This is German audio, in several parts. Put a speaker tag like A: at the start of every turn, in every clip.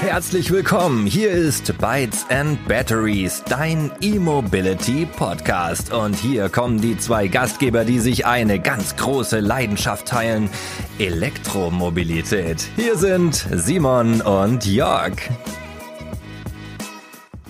A: Herzlich willkommen. Hier ist Bytes and Batteries, dein E-Mobility Podcast. Und hier kommen die zwei Gastgeber, die sich eine ganz große Leidenschaft teilen. Elektromobilität. Hier sind Simon und Jörg.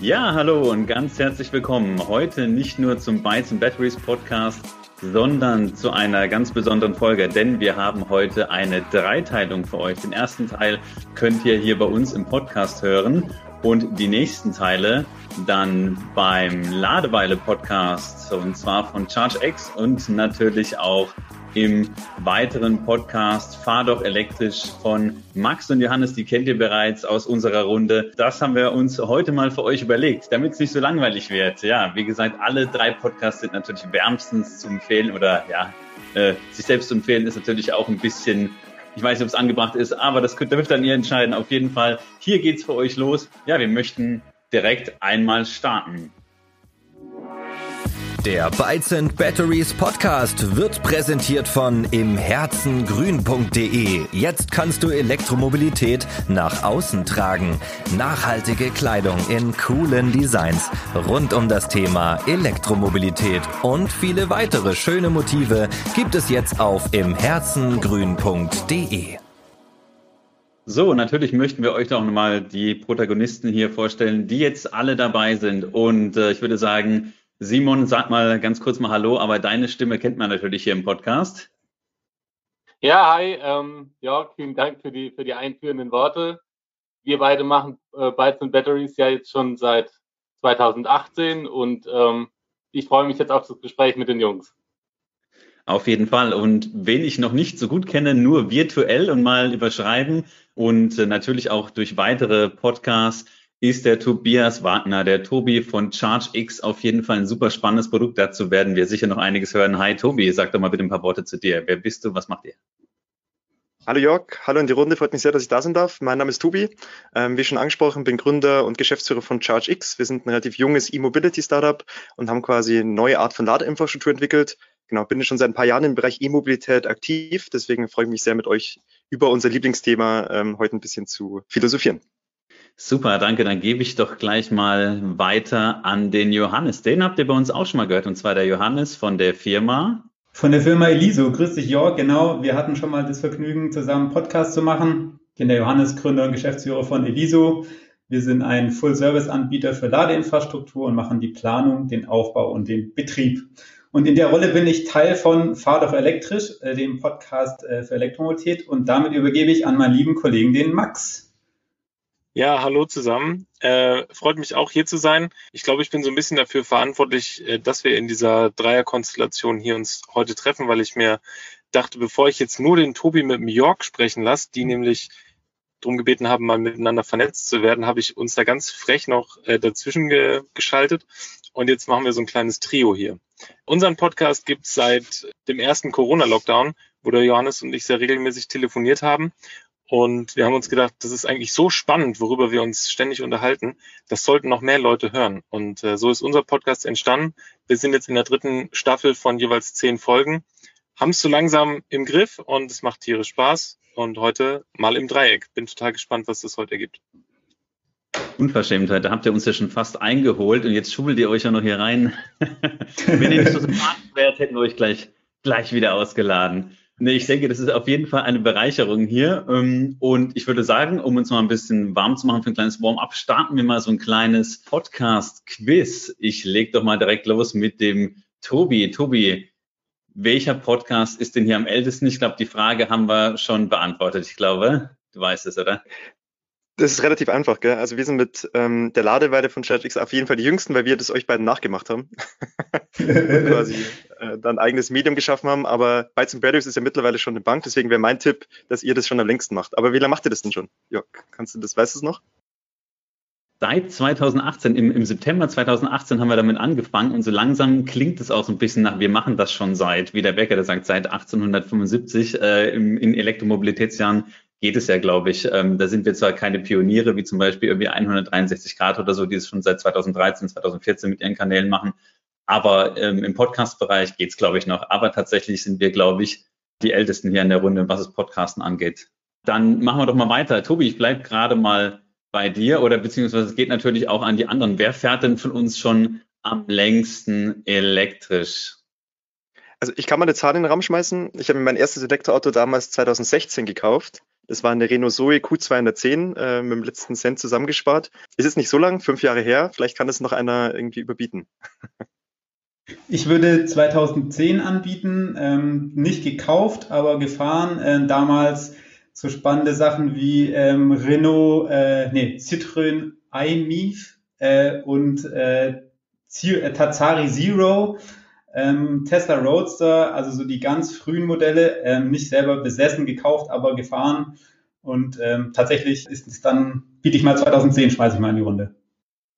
B: Ja, hallo und ganz herzlich willkommen. Heute nicht nur zum Bytes and Batteries Podcast, sondern zu einer ganz besonderen Folge, denn wir haben heute eine Dreiteilung für euch. Den ersten Teil könnt ihr hier bei uns im Podcast hören und die nächsten Teile dann beim Ladeweile Podcast und zwar von ChargeX und natürlich auch im weiteren Podcast Fahr doch elektrisch von Max und Johannes, die kennt ihr bereits aus unserer Runde. Das haben wir uns heute mal für euch überlegt, damit es nicht so langweilig wird. Ja, wie gesagt, alle drei Podcasts sind natürlich wärmstens zu empfehlen oder ja, äh, sich selbst zu empfehlen ist natürlich auch ein bisschen ich weiß nicht, ob es angebracht ist, aber das könnt, dürft dann ihr entscheiden. Auf jeden Fall, hier geht's für euch los. Ja, wir möchten direkt einmal starten.
A: Der Bytes and Batteries Podcast wird präsentiert von imherzengrün.de. Jetzt kannst du Elektromobilität nach außen tragen. Nachhaltige Kleidung in coolen Designs rund um das Thema Elektromobilität und viele weitere schöne Motive gibt es jetzt auf imherzengrün.de.
B: So, natürlich möchten wir euch auch nochmal die Protagonisten hier vorstellen, die jetzt alle dabei sind. Und äh, ich würde sagen, Simon, sag mal ganz kurz mal Hallo, aber deine Stimme kennt man natürlich hier im Podcast.
C: Ja, hi, ähm, Jörg, vielen Dank für die, für die einführenden Worte. Wir beide machen äh, Bytes and Batteries ja jetzt schon seit 2018 und ähm, ich freue mich jetzt auf das Gespräch mit den Jungs.
B: Auf jeden Fall. Und wen ich noch nicht so gut kenne, nur virtuell und mal überschreiben und äh, natürlich auch durch weitere Podcasts ist der Tobias Wagner, der Tobi von ChargeX auf jeden Fall ein super spannendes Produkt. Dazu werden wir sicher noch einiges hören. Hi Tobi, sag doch mal bitte ein paar Worte zu dir. Wer bist du? Was macht ihr?
D: Hallo Jörg, hallo in die Runde, freut mich sehr, dass ich da sein darf. Mein Name ist Tobi, ähm, wie schon angesprochen, bin Gründer und Geschäftsführer von ChargeX. Wir sind ein relativ junges E-Mobility-Startup und haben quasi eine neue Art von Ladeinfrastruktur entwickelt. Genau, bin schon seit ein paar Jahren im Bereich E-Mobilität aktiv, deswegen freue ich mich sehr mit euch über unser Lieblingsthema ähm, heute ein bisschen zu philosophieren.
B: Super, danke. Dann gebe ich doch gleich mal weiter an den Johannes. Den habt ihr bei uns auch schon mal gehört, und zwar der Johannes von der Firma.
E: Von der Firma Eliso. Grüß dich, Jörg. Genau, wir hatten schon mal das Vergnügen, zusammen Podcast zu machen. Ich bin der Johannes, Gründer und Geschäftsführer von Eliso. Wir sind ein Full-Service-Anbieter für Ladeinfrastruktur und machen die Planung, den Aufbau und den Betrieb. Und in der Rolle bin ich Teil von Fahr doch elektrisch, äh, dem Podcast äh, für Elektromobilität. Und damit übergebe ich an meinen lieben Kollegen, den Max.
F: Ja, hallo zusammen. Äh, freut mich auch hier zu sein. Ich glaube, ich bin so ein bisschen dafür verantwortlich, äh, dass wir in dieser Dreierkonstellation hier uns heute treffen, weil ich mir dachte, bevor ich jetzt nur den Tobi mit dem York sprechen lasse, die nämlich darum gebeten haben, mal miteinander vernetzt zu werden, habe ich uns da ganz frech noch äh, dazwischen ge geschaltet. Und jetzt machen wir so ein kleines Trio hier. Unseren Podcast gibt es seit dem ersten Corona-Lockdown, wo der Johannes und ich sehr regelmäßig telefoniert haben. Und wir haben uns gedacht, das ist eigentlich so spannend, worüber wir uns ständig unterhalten. Das sollten noch mehr Leute hören. Und äh, so ist unser Podcast entstanden. Wir sind jetzt in der dritten Staffel von jeweils zehn Folgen, haben es so langsam im Griff und es macht tierisch Spaß. Und heute mal im Dreieck. Bin total gespannt, was das heute ergibt.
B: Unverschämtheit, da habt ihr uns ja schon fast eingeholt und jetzt schubelt ihr euch ja noch hier rein. Wenn ihr nicht so sympathisch wärt, hätten wir euch gleich, gleich wieder ausgeladen. Nee, ich denke, das ist auf jeden Fall eine Bereicherung hier. Ähm, und ich würde sagen, um uns mal ein bisschen warm zu machen für ein kleines Warm-up, starten wir mal so ein kleines Podcast-Quiz. Ich leg doch mal direkt los mit dem Tobi. Tobi, welcher Podcast ist denn hier am ältesten? Ich glaube, die Frage haben wir schon beantwortet. Ich glaube, du weißt es, oder?
D: Das ist relativ einfach, gell? Also wir sind mit ähm, der Ladeweile von ChatX auf jeden Fall die Jüngsten, weil wir das euch beiden nachgemacht haben. quasi äh, dann ein eigenes Medium geschaffen haben. Aber Bytes and Batteries ist ja mittlerweile schon eine Bank, deswegen wäre mein Tipp, dass ihr das schon am längsten macht. Aber wie lange macht ihr das denn schon? Ja, kannst du das, weißt du es noch?
B: Seit 2018, im, im September 2018 haben wir damit angefangen und so langsam klingt es auch so ein bisschen nach, wir machen das schon seit, wie der Becker, der sagt, seit 1875 äh, im, in Elektromobilitätsjahren geht es ja, glaube ich. Ähm, da sind wir zwar keine Pioniere, wie zum Beispiel irgendwie 163 Grad oder so, die es schon seit 2013, 2014 mit ihren Kanälen machen. Aber ähm, im Podcast-Bereich geht es, glaube ich, noch. Aber tatsächlich sind wir, glaube ich, die Ältesten hier in der Runde, was es Podcasten angeht. Dann machen wir doch mal weiter. Tobi, ich bleibe gerade mal bei dir oder beziehungsweise es geht natürlich auch an die anderen. Wer fährt denn von uns schon am längsten elektrisch?
D: Also ich kann mal eine Zahl in den Raum schmeißen. Ich habe mir mein erstes Elektroauto damals 2016 gekauft. Das war eine Renault Zoe Q210 äh, mit dem letzten Cent zusammengespart. Ist es nicht so lang, fünf Jahre her. Vielleicht kann das noch einer irgendwie überbieten.
E: Ich würde 2010 anbieten, ähm, nicht gekauft, aber gefahren. Äh, damals so spannende Sachen wie ähm, Renault, äh, nee, Citroën iMIF äh, und äh, äh Tazari Zero ähm, Tesla Roadster, also so die ganz frühen Modelle, ähm, nicht selber besessen, gekauft, aber gefahren. Und ähm, tatsächlich ist es dann, biete ich mal 2010, schmeiße ich mal in die Runde.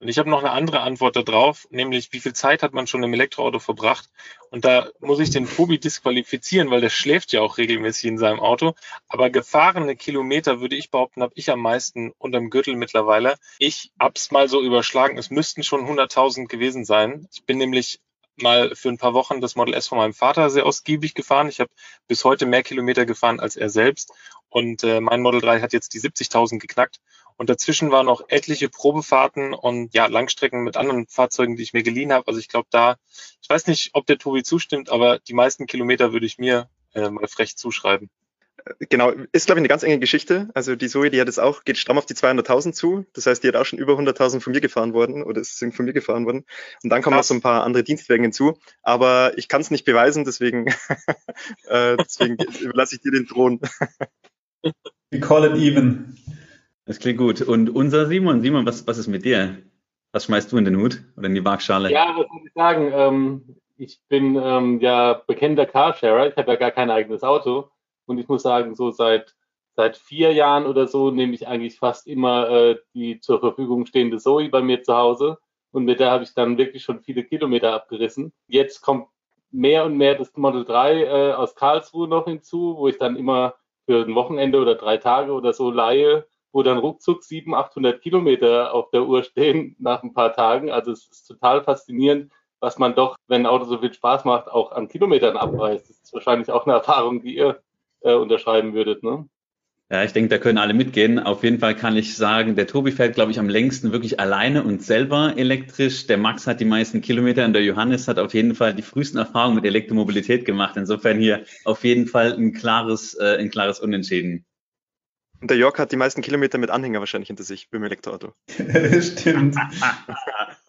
F: Und ich habe noch eine andere Antwort darauf, nämlich wie viel Zeit hat man schon im Elektroauto verbracht? Und da muss ich den Tobi disqualifizieren, weil der schläft ja auch regelmäßig in seinem Auto. Aber gefahrene Kilometer, würde ich behaupten, habe ich am meisten unterm Gürtel mittlerweile. Ich hab's mal so überschlagen, es müssten schon 100.000 gewesen sein. Ich bin nämlich mal für ein paar Wochen das Model S von meinem Vater sehr ausgiebig gefahren. Ich habe bis heute mehr Kilometer gefahren als er selbst. Und äh, mein Model 3 hat jetzt die 70.000 geknackt. Und dazwischen waren noch etliche Probefahrten und ja, Langstrecken mit anderen Fahrzeugen, die ich mir geliehen habe. Also ich glaube da, ich weiß nicht, ob der Tobi zustimmt, aber die meisten Kilometer würde ich mir äh, mal frech zuschreiben
D: genau, ist glaube ich eine ganz enge Geschichte. Also die Zoe, die hat jetzt auch, geht stramm auf die 200.000 zu. Das heißt, die hat auch schon über 100.000 von mir gefahren worden oder sind von mir gefahren worden. Und dann kommen Krass. noch so ein paar andere Dienstwagen hinzu. Aber ich kann es nicht beweisen, deswegen, äh, deswegen überlasse ich dir den Thron.
E: We call it even.
B: Das klingt gut. Und unser Simon, Simon, was, was ist mit dir? Was schmeißt du in den Hut oder in die Waagschale?
C: Ja, was muss ich sagen? Ähm, ich bin ähm, ja bekennender Carsharer. Ich habe ja gar kein eigenes Auto. Und ich muss sagen, so seit, seit vier Jahren oder so nehme ich eigentlich fast immer äh, die zur Verfügung stehende Zoe bei mir zu Hause. Und mit der habe ich dann wirklich schon viele Kilometer abgerissen. Jetzt kommt mehr und mehr das Model 3 äh, aus Karlsruhe noch hinzu, wo ich dann immer für ein Wochenende oder drei Tage oder so leihe, wo dann ruckzuck 700, 800 Kilometer auf der Uhr stehen nach ein paar Tagen. Also es ist total faszinierend, was man doch, wenn ein Auto so viel Spaß macht, auch an Kilometern abreißt. Das ist wahrscheinlich auch eine Erfahrung, die ihr äh, unterschreiben würdet. Ne?
B: Ja, ich denke, da können alle mitgehen. Auf jeden Fall kann ich sagen, der Tobi fährt, glaube ich, am längsten wirklich alleine und selber elektrisch. Der Max hat die meisten Kilometer und der Johannes hat auf jeden Fall die frühesten Erfahrungen mit Elektromobilität gemacht. Insofern hier auf jeden Fall ein klares, äh, ein klares Unentschieden.
D: Und der Jörg hat die meisten Kilometer mit Anhänger wahrscheinlich hinter sich beim Elektroauto.
E: Stimmt.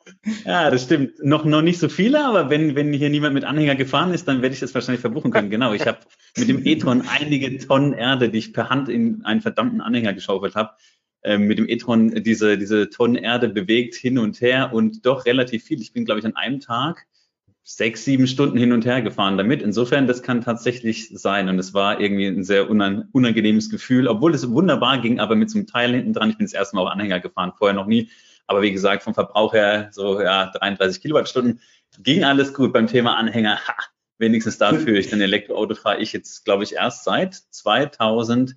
B: Ja, das stimmt. Noch, noch nicht so viele, aber wenn, wenn hier niemand mit Anhänger gefahren ist, dann werde ich das wahrscheinlich verbuchen können. Genau, ich habe mit dem e-tron einige Tonnen Erde, die ich per Hand in einen verdammten Anhänger geschaufelt habe, äh, mit dem e-tron diese, diese Tonnen Erde bewegt hin und her und doch relativ viel. Ich bin, glaube ich, an einem Tag sechs, sieben Stunden hin und her gefahren damit. Insofern, das kann tatsächlich sein. Und es war irgendwie ein sehr unangenehmes Gefühl, obwohl es wunderbar ging, aber mit so einem Teil hinten dran. Ich bin das erste Mal auch Anhänger gefahren, vorher noch nie. Aber wie gesagt, vom Verbrauch her so ja 33 Kilowattstunden ging alles gut. Beim Thema Anhänger, ha, wenigstens dafür. Ich ein Elektroauto fahre ich jetzt, glaube ich, erst seit 2018,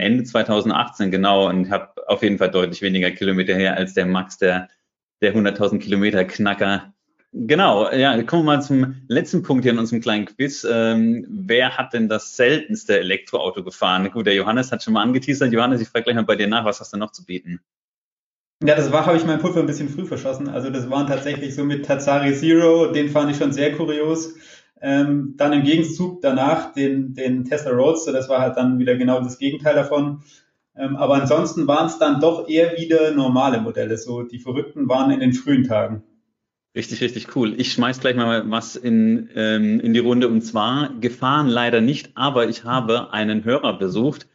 B: Ende 2018 genau und habe auf jeden Fall deutlich weniger Kilometer her als der Max, der der 100.000 Kilometer Knacker. Genau, ja, kommen wir mal zum letzten Punkt hier in unserem kleinen Quiz. Ähm, wer hat denn das seltenste Elektroauto gefahren? Gut, der Johannes hat schon mal angeteasert. Johannes, ich frage gleich mal bei dir nach, was hast du noch zu bieten?
E: Ja, das war, habe ich mein Pulver ein bisschen früh verschossen. Also das waren tatsächlich so mit Tazari Zero, den fand ich schon sehr kurios. Ähm, dann im Gegenzug danach den, den Tesla Roadster, das war halt dann wieder genau das Gegenteil davon. Ähm, aber ansonsten waren es dann doch eher wieder normale Modelle. So die Verrückten waren in den frühen Tagen.
B: Richtig, richtig cool. Ich schmeiß gleich mal was in, ähm, in die Runde und zwar gefahren leider nicht, aber ich habe einen Hörer besucht.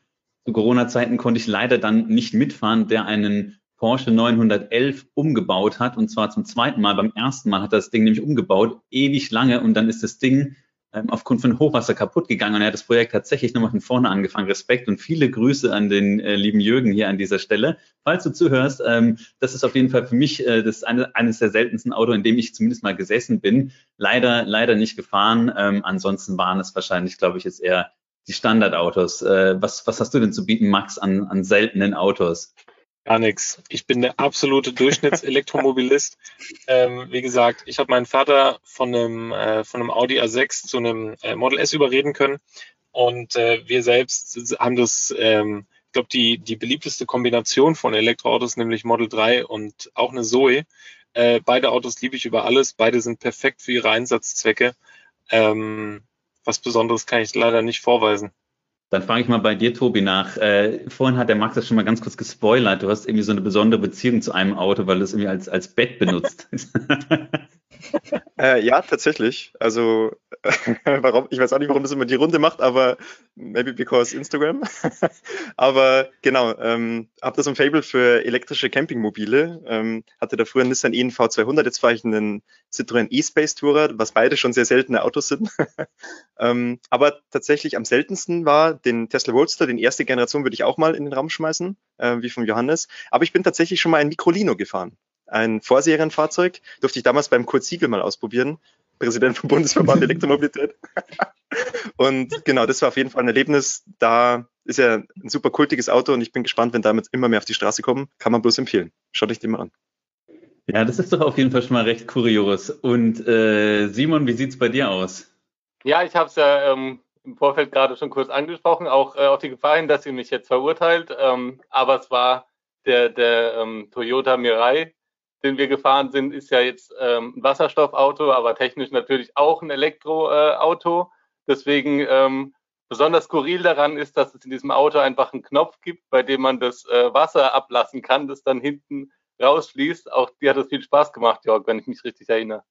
B: Zu Corona-Zeiten konnte ich leider dann nicht mitfahren, der einen Porsche 911 umgebaut hat und zwar zum zweiten Mal. Beim ersten Mal hat er das Ding nämlich umgebaut, ewig lange und dann ist das Ding ähm, aufgrund von Hochwasser kaputt gegangen und er hat das Projekt tatsächlich nochmal von vorne angefangen. Respekt und viele Grüße an den äh, lieben Jürgen hier an dieser Stelle. Falls du zuhörst, ähm, das ist auf jeden Fall für mich äh, das eine, eines der seltensten Autos, in dem ich zumindest mal gesessen bin. Leider, leider nicht gefahren. Ähm, ansonsten waren es wahrscheinlich, glaube ich, jetzt eher die Standardautos. Äh, was, was hast du denn zu bieten, Max, an, an seltenen Autos?
F: Gar nichts. Ich bin der absolute Durchschnittselektromobilist. ähm, wie gesagt, ich habe meinen Vater von einem, äh, von einem Audi A6 zu einem äh, Model S überreden können. Und äh, wir selbst haben das ähm, glaube, die, die beliebteste Kombination von Elektroautos, nämlich Model 3 und auch eine Zoe. Äh, beide Autos liebe ich über alles. Beide sind perfekt für ihre Einsatzzwecke. Ähm, was Besonderes kann ich leider nicht vorweisen.
B: Dann frage ich mal bei dir, Tobi, nach. Äh, vorhin hat der Max das schon mal ganz kurz gespoilert. Du hast irgendwie so eine besondere Beziehung zu einem Auto, weil du es irgendwie als, als Bett benutzt.
D: äh, ja, tatsächlich. Also, warum, ich weiß auch nicht, warum das immer die Runde macht, aber maybe because Instagram. aber genau, ähm, habe das ein Fable für elektrische Campingmobile. Ähm, hatte da früher einen Nissan ENV 200, jetzt fahre ich einen Citroën E-Space Tourer, was beide schon sehr seltene Autos sind. ähm, aber tatsächlich am seltensten war den Tesla Roadster, den erste Generation würde ich auch mal in den Raum schmeißen, äh, wie von Johannes. Aber ich bin tatsächlich schon mal ein Microlino gefahren ein Vorserienfahrzeug. Durfte ich damals beim Kurt Siegel mal ausprobieren, Präsident vom Bundesverband Elektromobilität. und genau, das war auf jeden Fall ein Erlebnis. Da ist ja ein super kultiges Auto und ich bin gespannt, wenn damit immer mehr auf die Straße kommen. Kann man bloß empfehlen. Schaut euch den mal an.
B: Ja, das ist doch auf jeden Fall schon mal recht kurios. Und äh, Simon, wie sieht's bei dir aus?
C: Ja, ich habe es ja ähm, im Vorfeld gerade schon kurz angesprochen, auch äh, auf die Gefahr hin, dass ihr mich jetzt verurteilt. Ähm, aber es war der, der ähm, Toyota Mirai, den wir gefahren sind, ist ja jetzt ähm, ein Wasserstoffauto, aber technisch natürlich auch ein Elektroauto. Äh, Deswegen ähm, besonders skurril daran ist, dass es in diesem Auto einfach einen Knopf gibt, bei dem man das äh, Wasser ablassen kann, das dann hinten rausfließt. Auch dir hat es viel Spaß gemacht, Jörg, wenn ich mich richtig erinnere.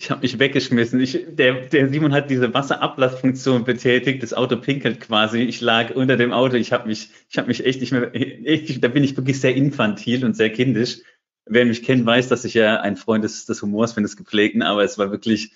B: Ich habe mich weggeschmissen. Ich, der, der Simon hat diese Wasserablassfunktion betätigt. Das Auto pinkelt quasi. Ich lag unter dem Auto. Ich habe mich, ich habe mich echt nicht mehr. Ich, da bin ich wirklich sehr infantil und sehr kindisch. Wer mich kennt, weiß, dass ich ja ein Freund des, des Humors bin, des Gepflegten, aber es war wirklich,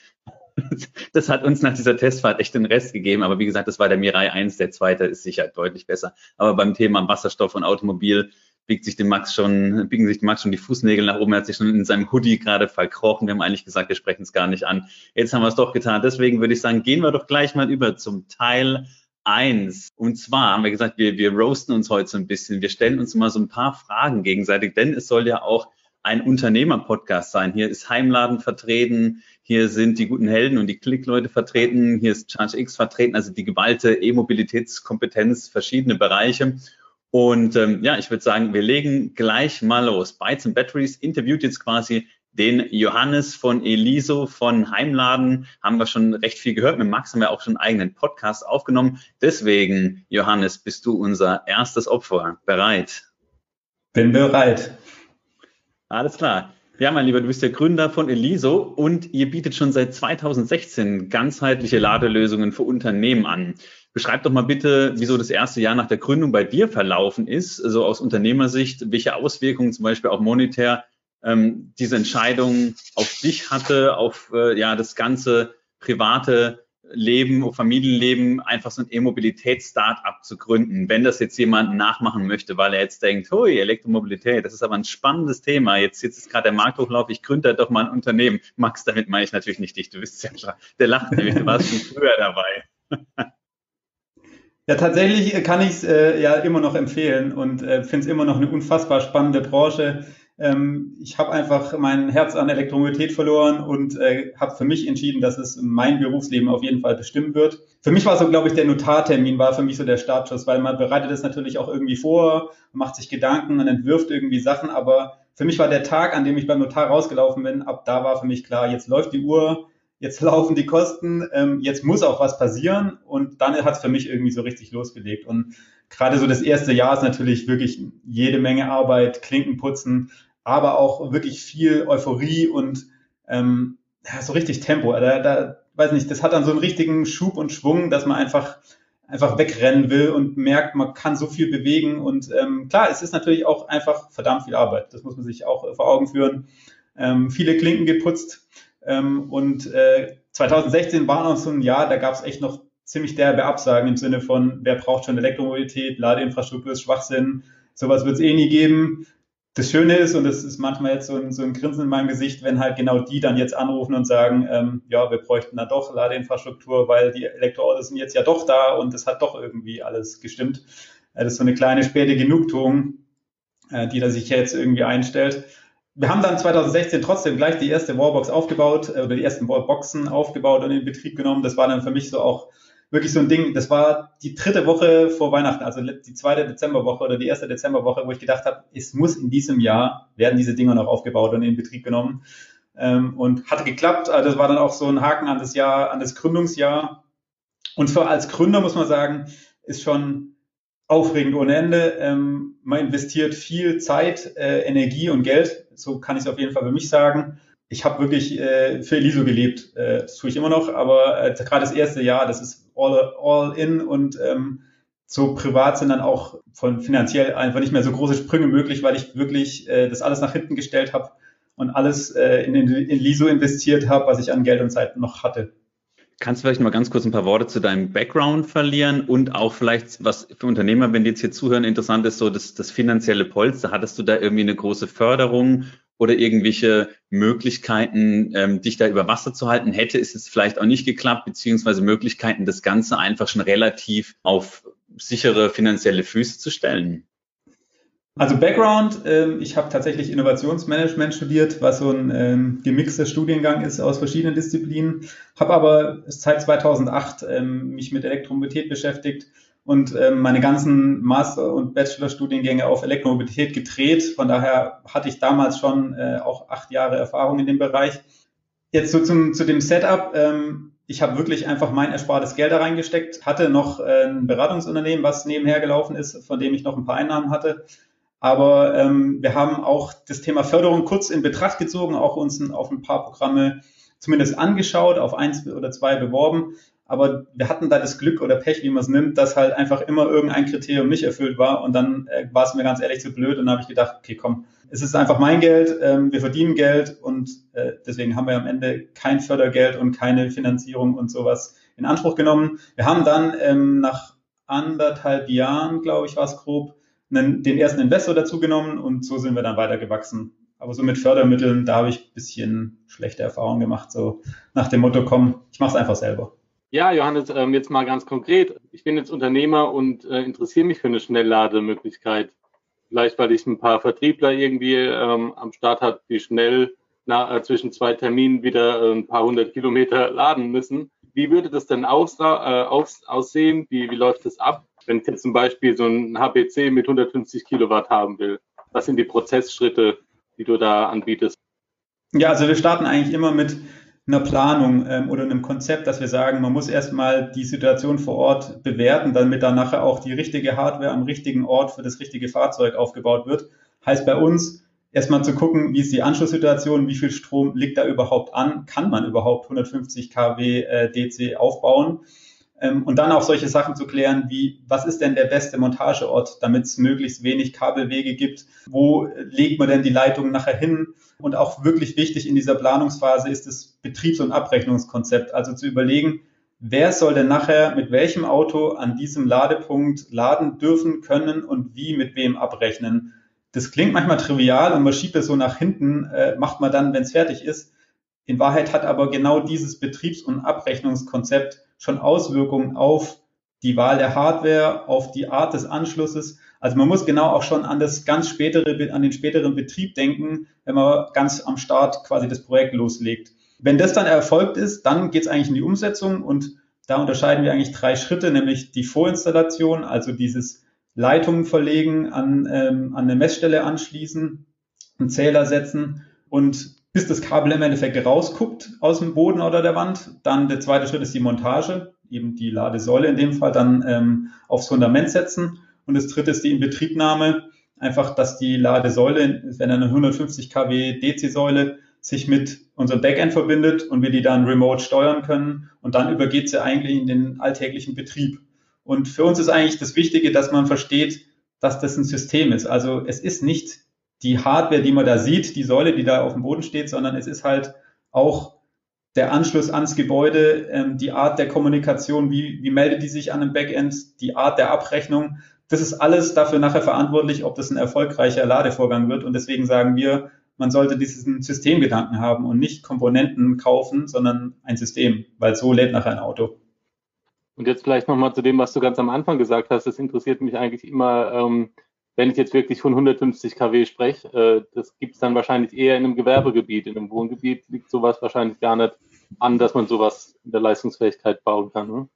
B: das hat uns nach dieser Testfahrt echt den Rest gegeben. Aber wie gesagt, das war der Mirai 1, der zweite ist sicher deutlich besser. Aber beim Thema Wasserstoff und Automobil biegt sich dem Max schon, biegen sich dem Max schon die Fußnägel nach oben. Er hat sich schon in seinem Hoodie gerade verkrochen. Wir haben eigentlich gesagt, wir sprechen es gar nicht an. Jetzt haben wir es doch getan. Deswegen würde ich sagen, gehen wir doch gleich mal über zum Teil eins. Und zwar haben wir gesagt, wir, wir roasten uns heute so ein bisschen. Wir stellen uns mal so ein paar Fragen gegenseitig, denn es soll ja auch ein Unternehmer-Podcast sein. Hier ist Heimladen vertreten, hier sind die guten Helden und die Klickleute vertreten, hier ist ChargeX vertreten, also die geballte E-Mobilitätskompetenz, verschiedene Bereiche. Und ähm, ja, ich würde sagen, wir legen gleich mal los. Bytes and Batteries interviewt jetzt quasi den Johannes von Eliso von Heimladen. Haben wir schon recht viel gehört. Mit Max haben wir auch schon einen eigenen Podcast aufgenommen. Deswegen, Johannes, bist du unser erstes Opfer. Bereit?
E: Bin bereit.
B: Alles klar. Ja, mein Lieber, du bist der Gründer von Eliso und ihr bietet schon seit 2016 ganzheitliche Ladelösungen für Unternehmen an. Beschreib doch mal bitte, wieso das erste Jahr nach der Gründung bei dir verlaufen ist, so also aus Unternehmersicht, welche Auswirkungen zum Beispiel auch monetär ähm, diese Entscheidung auf dich hatte, auf äh, ja das ganze private Leben, Familienleben, einfach so ein E-Mobilitäts-Startup zu gründen. Wenn das jetzt jemand nachmachen möchte, weil er jetzt denkt, hui, Elektromobilität, das ist aber ein spannendes Thema. Jetzt, jetzt ist gerade der Markthochlauf, ich gründe doch mal ein Unternehmen. Max, damit meine ich natürlich nicht dich, du bist ja klar. Der lacht nämlich, du warst schon früher dabei.
E: Ja, tatsächlich kann ich es äh, ja immer noch empfehlen und äh, finde es immer noch eine unfassbar spannende Branche. Ähm, ich habe einfach mein Herz an Elektromobilität verloren und äh, habe für mich entschieden, dass es mein Berufsleben auf jeden Fall bestimmen wird. Für mich war so, glaube ich, der Notartermin war für mich so der Startschuss, weil man bereitet es natürlich auch irgendwie vor, macht sich Gedanken und entwirft irgendwie Sachen, aber für mich war der Tag, an dem ich beim Notar rausgelaufen bin, ab da war für mich klar, jetzt läuft die Uhr, jetzt laufen die Kosten, ähm, jetzt muss auch was passieren und dann hat es für mich irgendwie so richtig losgelegt und gerade so das erste Jahr ist natürlich wirklich jede Menge Arbeit, Klinken putzen, aber auch wirklich viel Euphorie und ähm, ja, so richtig Tempo. Da, da, weiß nicht, das hat dann so einen richtigen Schub und Schwung, dass man einfach einfach wegrennen will und merkt, man kann so viel bewegen. Und ähm, klar, es ist natürlich auch einfach verdammt viel Arbeit. Das muss man sich auch vor Augen führen. Ähm, viele Klinken geputzt. Ähm, und äh, 2016 war noch so ein Jahr, da gab es echt noch ziemlich derbe Absagen im Sinne von, wer braucht schon Elektromobilität, Ladeinfrastruktur ist Schwachsinn, sowas wird es eh nie geben das Schöne ist, und das ist manchmal jetzt so ein, so ein Grinsen in meinem Gesicht, wenn halt genau die dann jetzt anrufen und sagen, ähm, ja, wir bräuchten da doch Ladeinfrastruktur, weil die Elektroautos sind jetzt ja doch da und es hat doch irgendwie alles gestimmt. Äh, das ist so eine kleine späte Genugtuung, äh, die da sich jetzt irgendwie einstellt. Wir haben dann 2016 trotzdem gleich die erste Wallbox aufgebaut, äh, oder die ersten Wallboxen aufgebaut und in Betrieb genommen. Das war dann für mich so auch wirklich so ein Ding, das war die dritte Woche vor Weihnachten, also die zweite Dezemberwoche oder die erste Dezemberwoche, wo ich gedacht habe, es muss in diesem Jahr, werden diese Dinger noch aufgebaut und in Betrieb genommen. Ähm, und hatte geklappt. Also das war dann auch so ein Haken an das Jahr, an das Gründungsjahr. Und für als Gründer muss man sagen, ist schon aufregend ohne Ende. Ähm, man investiert viel Zeit, äh, Energie und Geld. So kann ich es auf jeden Fall für mich sagen ich habe wirklich äh, für Eliso gelebt. Äh, das tue ich immer noch, aber äh, gerade das erste Jahr, das ist all, all in und ähm, so privat sind dann auch von finanziell einfach nicht mehr so große Sprünge möglich, weil ich wirklich äh, das alles nach hinten gestellt habe und alles äh, in, in, in Liso investiert habe, was ich an Geld und Zeit noch hatte.
B: Kannst du vielleicht mal ganz kurz ein paar Worte zu deinem Background verlieren und auch vielleicht, was für Unternehmer, wenn die jetzt hier zuhören, interessant ist, so das, das finanzielle Polster. Hattest du da irgendwie eine große Förderung oder irgendwelche Möglichkeiten, ähm, dich da über Wasser zu halten, hätte es vielleicht auch nicht geklappt, beziehungsweise Möglichkeiten, das Ganze einfach schon relativ auf sichere finanzielle Füße zu stellen?
E: Also Background, ähm, ich habe tatsächlich Innovationsmanagement studiert, was so ein ähm, gemixter Studiengang ist aus verschiedenen Disziplinen, habe aber seit 2008 ähm, mich mit Elektromobilität beschäftigt und meine ganzen Master- und Bachelorstudiengänge auf Elektromobilität gedreht. Von daher hatte ich damals schon äh, auch acht Jahre Erfahrung in dem Bereich. Jetzt so zum, zu dem Setup. Ich habe wirklich einfach mein erspartes Geld da reingesteckt, hatte noch äh, ein Beratungsunternehmen, was nebenher gelaufen ist, von dem ich noch ein paar Einnahmen hatte. Aber ähm, wir haben auch das Thema Förderung kurz in Betracht gezogen, auch uns auf ein paar Programme zumindest angeschaut, auf eins oder zwei beworben. Aber wir hatten da das Glück oder Pech, wie man es nimmt, dass halt einfach immer irgendein Kriterium nicht erfüllt war. Und dann äh, war es mir ganz ehrlich zu blöd. Und dann habe ich gedacht, okay, komm, es ist einfach mein Geld, ähm, wir verdienen Geld und äh, deswegen haben wir am Ende kein Fördergeld und keine Finanzierung und sowas in Anspruch genommen. Wir haben dann ähm, nach anderthalb Jahren, glaube ich, war es grob, einen, den ersten Investor dazu genommen und so sind wir dann weitergewachsen. Aber so mit Fördermitteln, da habe ich ein bisschen schlechte Erfahrungen gemacht, so nach dem Motto, komm, ich mache es einfach selber.
C: Ja, Johannes, ähm, jetzt mal ganz konkret. Ich bin jetzt Unternehmer und äh, interessiere mich für eine Schnelllademöglichkeit. Vielleicht, weil ich ein paar Vertriebler irgendwie ähm, am Start habe, die schnell na, äh, zwischen zwei Terminen wieder äh, ein paar hundert Kilometer laden müssen. Wie würde das denn aus, aus, aussehen? Wie, wie läuft das ab, wenn ich jetzt zum Beispiel so ein HPC mit 150 Kilowatt haben will? Was sind die Prozessschritte, die du da anbietest?
E: Ja, also wir starten eigentlich immer mit einer Planung ähm, oder einem Konzept, dass wir sagen, man muss erstmal die Situation vor Ort bewerten, damit dann nachher auch die richtige Hardware am richtigen Ort für das richtige Fahrzeug aufgebaut wird. Heißt bei uns erstmal zu gucken, wie ist die Anschlusssituation, wie viel Strom liegt da überhaupt an, kann man überhaupt 150 kW äh, DC aufbauen und dann auch solche Sachen zu klären, wie, was ist denn der beste Montageort, damit es möglichst wenig Kabelwege gibt? Wo legt man denn die Leitung nachher hin? Und auch wirklich wichtig in dieser Planungsphase ist das Betriebs- und Abrechnungskonzept. Also zu überlegen, wer soll denn nachher mit welchem Auto an diesem Ladepunkt laden dürfen können und wie mit wem abrechnen. Das klingt manchmal trivial und man schiebt es so nach hinten, äh, macht man dann, wenn es fertig ist. In Wahrheit hat aber genau dieses Betriebs- und Abrechnungskonzept schon Auswirkungen auf die Wahl der Hardware, auf die Art des Anschlusses. Also man muss genau auch schon an das ganz spätere, an den späteren Betrieb denken, wenn man ganz am Start quasi das Projekt loslegt. Wenn das dann erfolgt ist, dann geht es eigentlich in die Umsetzung und da unterscheiden wir eigentlich drei Schritte, nämlich die Vorinstallation, also dieses Leitungen verlegen, an, ähm, an eine Messstelle anschließen, einen Zähler setzen und bis das Kabel im Endeffekt rausguckt aus dem Boden oder der Wand. Dann der zweite Schritt ist die Montage, eben die Ladesäule in dem Fall dann ähm, aufs Fundament setzen. Und das dritte ist die Inbetriebnahme. Einfach, dass die Ladesäule, wenn eine 150 kW DC-Säule sich mit unserem Backend verbindet und wir die dann remote steuern können. Und dann übergeht sie eigentlich in den alltäglichen Betrieb. Und für uns ist eigentlich das Wichtige, dass man versteht, dass das ein System ist. Also es ist nicht die Hardware, die man da sieht, die Säule, die da auf dem Boden steht, sondern es ist halt auch der Anschluss ans Gebäude, ähm, die Art der Kommunikation, wie, wie meldet die sich an einem Backend, die Art der Abrechnung. Das ist alles dafür nachher verantwortlich, ob das ein erfolgreicher Ladevorgang wird. Und deswegen sagen wir, man sollte diesen Systemgedanken haben und nicht Komponenten kaufen, sondern ein System, weil so lädt nachher ein Auto.
C: Und jetzt vielleicht nochmal zu dem, was du ganz am Anfang gesagt hast. Das interessiert mich eigentlich immer, ähm, wenn ich jetzt wirklich von 150 kW spreche, äh, das gibt es dann wahrscheinlich eher in einem Gewerbegebiet. In einem Wohngebiet liegt sowas wahrscheinlich gar nicht an, dass man sowas in der Leistungsfähigkeit bauen kann. Ne?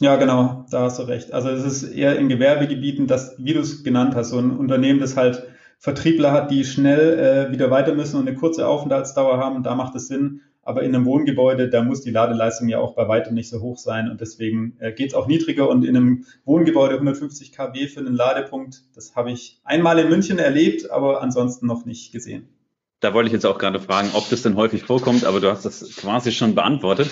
E: Ja, genau, da hast du recht. Also es ist eher in Gewerbegebieten, das, wie du es genannt hast, so ein Unternehmen, das halt Vertriebler hat, die schnell äh, wieder weiter müssen und eine kurze Aufenthaltsdauer haben, da macht es Sinn. Aber in einem Wohngebäude, da muss die Ladeleistung ja auch bei weitem nicht so hoch sein und deswegen äh, geht es auch niedriger. Und in einem Wohngebäude 150 kW für einen Ladepunkt, das habe ich einmal in München erlebt, aber ansonsten noch nicht gesehen.
B: Da wollte ich jetzt auch gerade fragen, ob das denn häufig vorkommt, aber du hast das quasi schon beantwortet.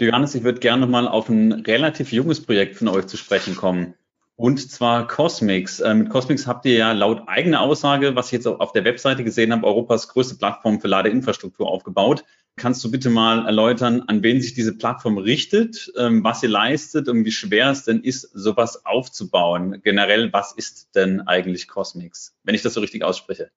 B: Johannes, ich würde gerne nochmal auf ein relativ junges Projekt von euch zu sprechen kommen. Und zwar Cosmix. Äh, mit Cosmix habt ihr ja laut eigener Aussage, was ich jetzt auf der Webseite gesehen habe, Europas größte Plattform für Ladeinfrastruktur aufgebaut. Kannst du bitte mal erläutern, an wen sich diese Plattform richtet, ähm, was sie leistet und wie schwer es denn ist, sowas aufzubauen? Generell, was ist denn eigentlich Cosmix, wenn ich das so richtig ausspreche?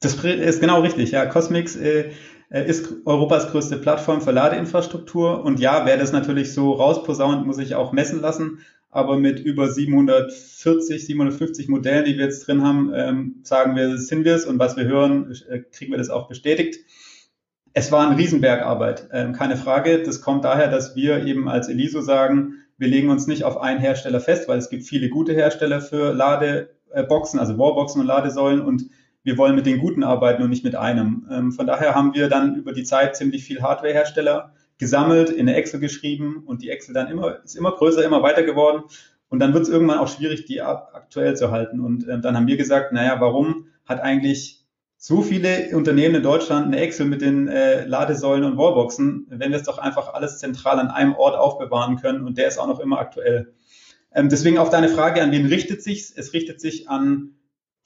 E: Das ist genau richtig. Ja, Cosmix äh, äh, ist Europas größte Plattform für Ladeinfrastruktur. Und ja, wer das natürlich so rausposaunt, muss ich auch messen lassen. Aber mit über 740, 750 Modellen, die wir jetzt drin haben, ähm, sagen wir, sind wir es. Und was wir hören, äh, kriegen wir das auch bestätigt. Es war ein Riesenberg Arbeit, ähm, keine Frage. Das kommt daher, dass wir eben als Eliso sagen, wir legen uns nicht auf einen Hersteller fest, weil es gibt viele gute Hersteller für Ladeboxen, also Wallboxen und Ladesäulen und wir wollen mit den guten arbeiten und nicht mit einem. Ähm, von daher haben wir dann über die Zeit ziemlich viel Hardwarehersteller gesammelt, in eine Excel geschrieben und die Excel dann immer, ist immer größer, immer weiter geworden. Und dann wird es irgendwann auch schwierig, die aktuell zu halten. Und äh, dann haben wir gesagt, naja, warum hat eigentlich so viele Unternehmen in Deutschland eine Excel mit den äh, Ladesäulen und Wallboxen, wenn wir es doch einfach alles zentral an einem Ort aufbewahren können und der ist auch noch immer aktuell. Ähm, deswegen auf deine Frage, an wen richtet sich Es richtet sich an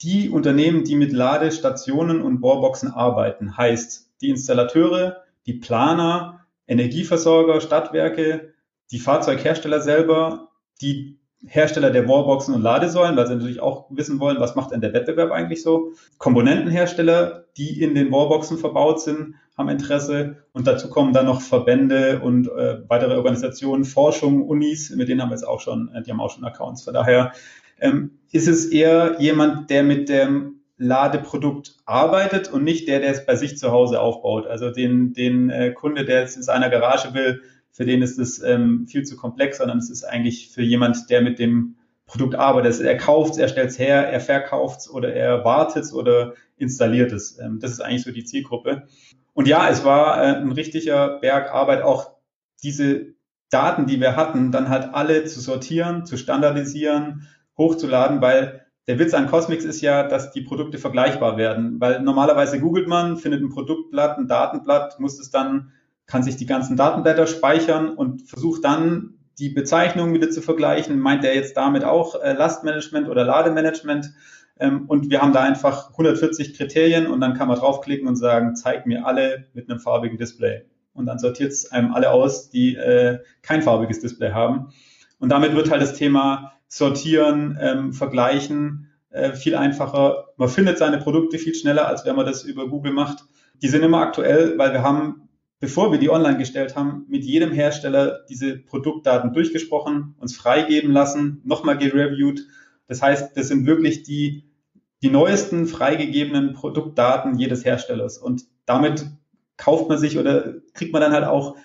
E: die Unternehmen, die mit Ladestationen und Wallboxen arbeiten. Heißt, die Installateure, die Planer, Energieversorger, Stadtwerke, die Fahrzeughersteller selber, die Hersteller der Wallboxen und Ladesäulen, weil sie natürlich auch wissen wollen, was macht denn der Wettbewerb eigentlich so. Komponentenhersteller, die in den Wallboxen verbaut sind, haben Interesse. Und dazu kommen dann noch Verbände und äh, weitere Organisationen, Forschung, Unis, mit denen haben wir jetzt auch schon, äh, die haben auch schon Accounts. Von daher ähm, ist es eher jemand, der mit dem Ladeprodukt arbeitet und nicht der, der es bei sich zu Hause aufbaut. Also den, den äh, Kunde, der es in seiner Garage will, für den ist es ähm, viel zu komplex, sondern es ist eigentlich für jemand, der mit dem Produkt arbeitet. Er kauft es, er stellt es her, er verkauft es oder er wartet es oder installiert es. Ähm, das ist eigentlich so die Zielgruppe. Und ja, es war äh, ein richtiger Berg Arbeit, auch diese Daten, die wir hatten, dann halt alle zu sortieren, zu standardisieren, hochzuladen, weil der Witz an Cosmix ist ja, dass die Produkte vergleichbar werden, weil normalerweise googelt man, findet ein Produktblatt, ein Datenblatt, muss es dann kann sich die ganzen Datenblätter speichern und versucht dann die Bezeichnungen wieder zu vergleichen. Meint er jetzt damit auch äh, Lastmanagement oder Lademanagement? Ähm, und wir haben da einfach 140 Kriterien und dann kann man draufklicken und sagen, zeig mir alle mit einem farbigen Display. Und dann sortiert es einem alle aus, die äh, kein farbiges Display haben. Und damit wird halt das Thema Sortieren, ähm, Vergleichen äh, viel einfacher. Man findet seine Produkte viel schneller, als wenn man das über Google macht. Die sind immer aktuell, weil wir haben bevor wir die online gestellt haben, mit jedem Hersteller diese Produktdaten durchgesprochen, uns freigeben lassen, nochmal gereviewt. Das heißt, das sind wirklich die, die neuesten freigegebenen Produktdaten jedes Herstellers. Und damit kauft man sich oder kriegt man dann halt auch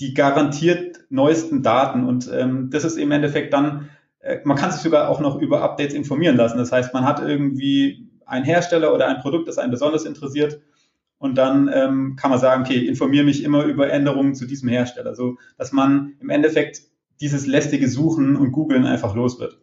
E: die garantiert neuesten Daten. Und ähm, das ist im Endeffekt dann, äh, man kann sich sogar auch noch über Updates informieren lassen. Das heißt, man hat irgendwie einen Hersteller oder ein Produkt, das einen besonders interessiert und dann ähm, kann man sagen, okay, informiere mich immer über Änderungen zu diesem Hersteller, so dass man im Endeffekt dieses lästige Suchen und Googlen einfach los wird.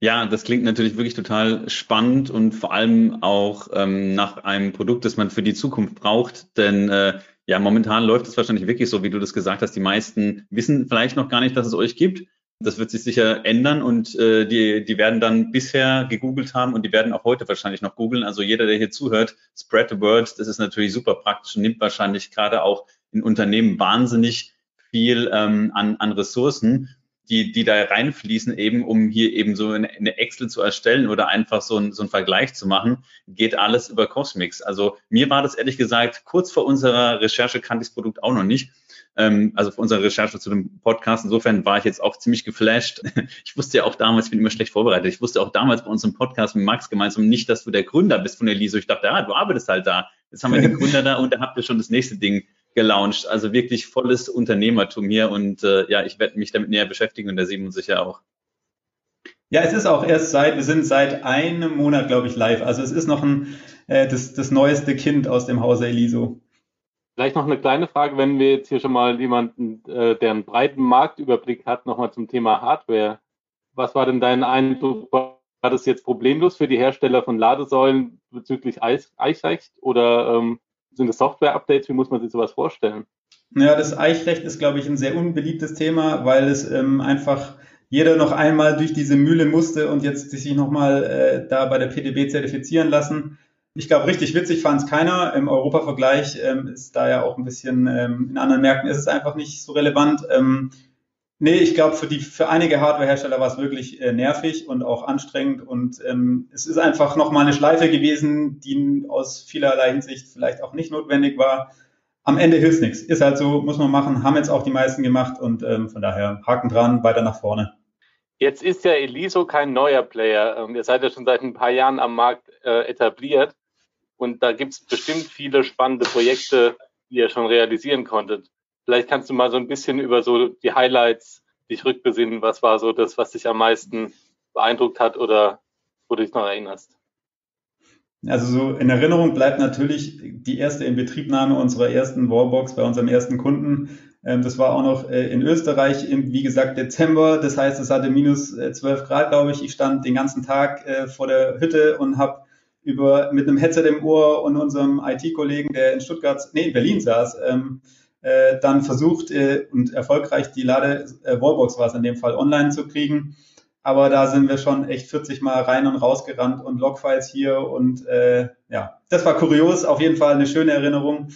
B: Ja, das klingt natürlich wirklich total spannend und vor allem auch ähm, nach einem Produkt, das man für die Zukunft braucht. Denn äh, ja, momentan läuft es wahrscheinlich wirklich so, wie du das gesagt hast. Die meisten wissen vielleicht noch gar nicht, dass es euch gibt. Das wird sich sicher ändern und äh, die, die werden dann bisher gegoogelt haben und die werden auch heute wahrscheinlich noch googeln. Also jeder, der hier zuhört, spread the word, das ist natürlich super praktisch und nimmt wahrscheinlich gerade auch in Unternehmen wahnsinnig viel ähm, an, an Ressourcen, die, die da reinfließen, eben um hier eben so eine, eine Excel zu erstellen oder einfach so, ein, so einen Vergleich zu machen, geht alles über Cosmix. Also mir war das ehrlich gesagt, kurz vor unserer Recherche kannte ich das Produkt auch noch nicht ähm, also für unsere Recherche zu dem Podcast. Insofern war ich jetzt auch ziemlich geflasht. Ich wusste ja auch damals, ich bin immer schlecht vorbereitet, ich wusste auch damals bei unserem Podcast mit Max gemeinsam nicht, dass du der Gründer bist von der LISO. Ich dachte, ja, du arbeitest halt da. Jetzt haben wir den Gründer da und da habt ihr schon das nächste Ding gelauncht. Also wirklich volles Unternehmertum hier und äh, ja, ich werde mich damit näher beschäftigen und der Simon sicher auch.
E: Ja, es ist auch erst seit, wir sind seit einem Monat, glaube ich, live. Also es ist noch ein, äh, das, das neueste Kind aus dem Hause Eliso.
C: Vielleicht noch eine kleine Frage, wenn wir jetzt hier schon mal jemanden, äh, der einen breiten Marktüberblick hat, nochmal zum Thema Hardware. Was war denn dein Eindruck? War das jetzt problemlos für die Hersteller von Ladesäulen bezüglich Eichrecht oder ähm, sind es Software-Updates? Wie muss man sich sowas vorstellen?
E: Ja, das Eichrecht ist, glaube ich, ein sehr unbeliebtes Thema, weil es ähm, einfach jeder noch einmal durch diese Mühle musste und jetzt sich nochmal äh, da bei der PDB zertifizieren lassen. Ich glaube, richtig witzig fand es keiner. Im Europa-Vergleich ähm, ist da ja auch ein bisschen, ähm, in anderen Märkten ist es einfach nicht so relevant. Ähm, nee, ich glaube, für die, für einige Hardware-Hersteller war es wirklich äh, nervig und auch anstrengend und ähm, es ist einfach nochmal eine Schleife gewesen, die aus vielerlei Hinsicht vielleicht auch nicht notwendig war. Am Ende hilft nichts. Ist halt so, muss man machen, haben jetzt auch die meisten gemacht und ähm, von daher Haken dran, weiter nach vorne.
C: Jetzt ist ja Eliso kein neuer Player. Ähm, ihr seid ja schon seit ein paar Jahren am Markt äh, etabliert. Und da gibt es bestimmt viele spannende Projekte, die ihr schon realisieren konntet. Vielleicht kannst du mal so ein bisschen über so die Highlights dich rückbesinnen. Was war so das, was dich am meisten beeindruckt hat oder wo du dich noch erinnerst?
E: Also so in Erinnerung bleibt natürlich die erste Inbetriebnahme unserer ersten Wallbox bei unserem ersten Kunden. Ähm, das war auch noch äh, in Österreich im, wie gesagt, Dezember. Das heißt, es hatte minus 12 äh, Grad, glaube ich. Ich stand den ganzen Tag äh, vor der Hütte und habe über mit einem Headset im Ohr und unserem IT-Kollegen, der in Stuttgart, nee, in Berlin saß, ähm, äh, dann versucht äh, und erfolgreich die Lade äh, Wallbox war es in dem Fall online zu kriegen. Aber da sind wir schon echt 40 Mal rein und raus gerannt und Logfiles hier und äh, ja, das war kurios, auf jeden Fall eine schöne Erinnerung.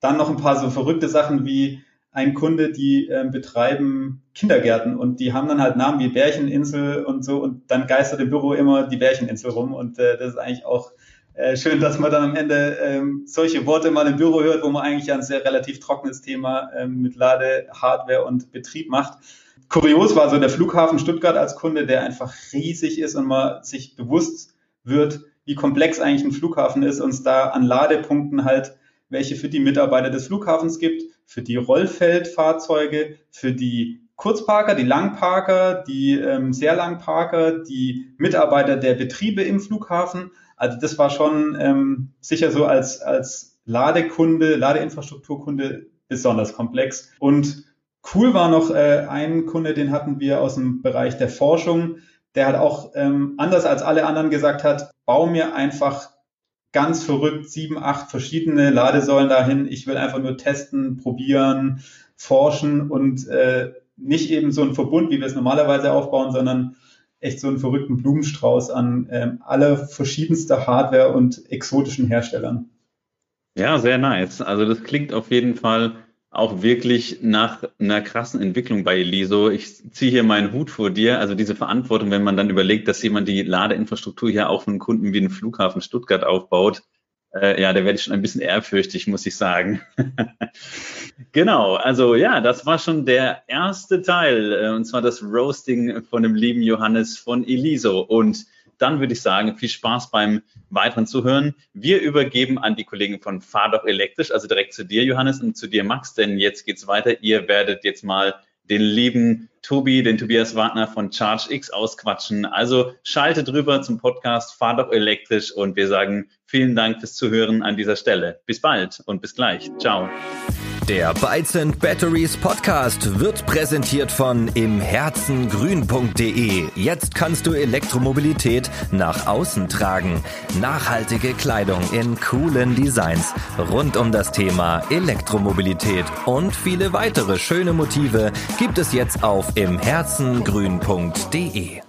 E: Dann noch ein paar so verrückte Sachen wie ein Kunde, die äh, betreiben Kindergärten und die haben dann halt Namen wie Bärcheninsel und so und dann geistert im Büro immer die Bärcheninsel rum und äh, das ist eigentlich auch äh, schön, dass man dann am Ende ähm, solche Worte mal im Büro hört, wo man eigentlich ein sehr relativ trockenes Thema ähm, mit Lade, Hardware und Betrieb macht. Kurios war so der Flughafen Stuttgart als Kunde, der einfach riesig ist und man sich bewusst wird, wie komplex eigentlich ein Flughafen ist und es da an Ladepunkten halt welche für die Mitarbeiter des Flughafens gibt, für die Rollfeldfahrzeuge, für die Kurzparker, die Langparker, die ähm, sehr Langparker, die Mitarbeiter der Betriebe im Flughafen. Also das war schon ähm, sicher so als, als Ladekunde, Ladeinfrastrukturkunde besonders komplex. Und cool war noch äh, ein Kunde, den hatten wir aus dem Bereich der Forschung, der hat auch ähm, anders als alle anderen gesagt hat, bau mir einfach ganz verrückt sieben, acht verschiedene Ladesäulen dahin. Ich will einfach nur testen, probieren, forschen und äh, nicht eben so ein Verbund, wie wir es normalerweise aufbauen, sondern echt so einen verrückten Blumenstrauß an ähm, alle verschiedenste Hardware und exotischen Herstellern.
B: Ja, sehr nice. Also das klingt auf jeden Fall auch wirklich nach einer krassen Entwicklung bei Eliso. Ich ziehe hier meinen Hut vor dir. Also diese Verantwortung, wenn man dann überlegt, dass jemand die Ladeinfrastruktur hier auch von Kunden wie den Flughafen Stuttgart aufbaut, äh, ja, da werde ich schon ein bisschen ehrfürchtig, muss ich sagen. genau, also ja, das war schon der erste Teil, äh, und zwar das Roasting von dem lieben Johannes von Eliso. Und dann würde ich sagen, viel Spaß beim weiteren Zuhören. Wir übergeben an die Kollegen von Fahr doch elektrisch, also direkt zu dir, Johannes, und zu dir, Max, denn jetzt geht's weiter. Ihr werdet jetzt mal den lieben Tobi, den Tobias Wagner von ChargeX ausquatschen. Also schaltet rüber zum Podcast Fahr doch elektrisch und wir sagen vielen Dank fürs Zuhören an dieser Stelle. Bis bald und bis gleich. Ciao.
A: Der Bytes and Batteries Podcast wird präsentiert von imherzengrün.de. Jetzt kannst du Elektromobilität nach außen tragen. Nachhaltige Kleidung in coolen Designs rund um das Thema Elektromobilität und viele weitere schöne Motive gibt es jetzt auf imherzengrün.de.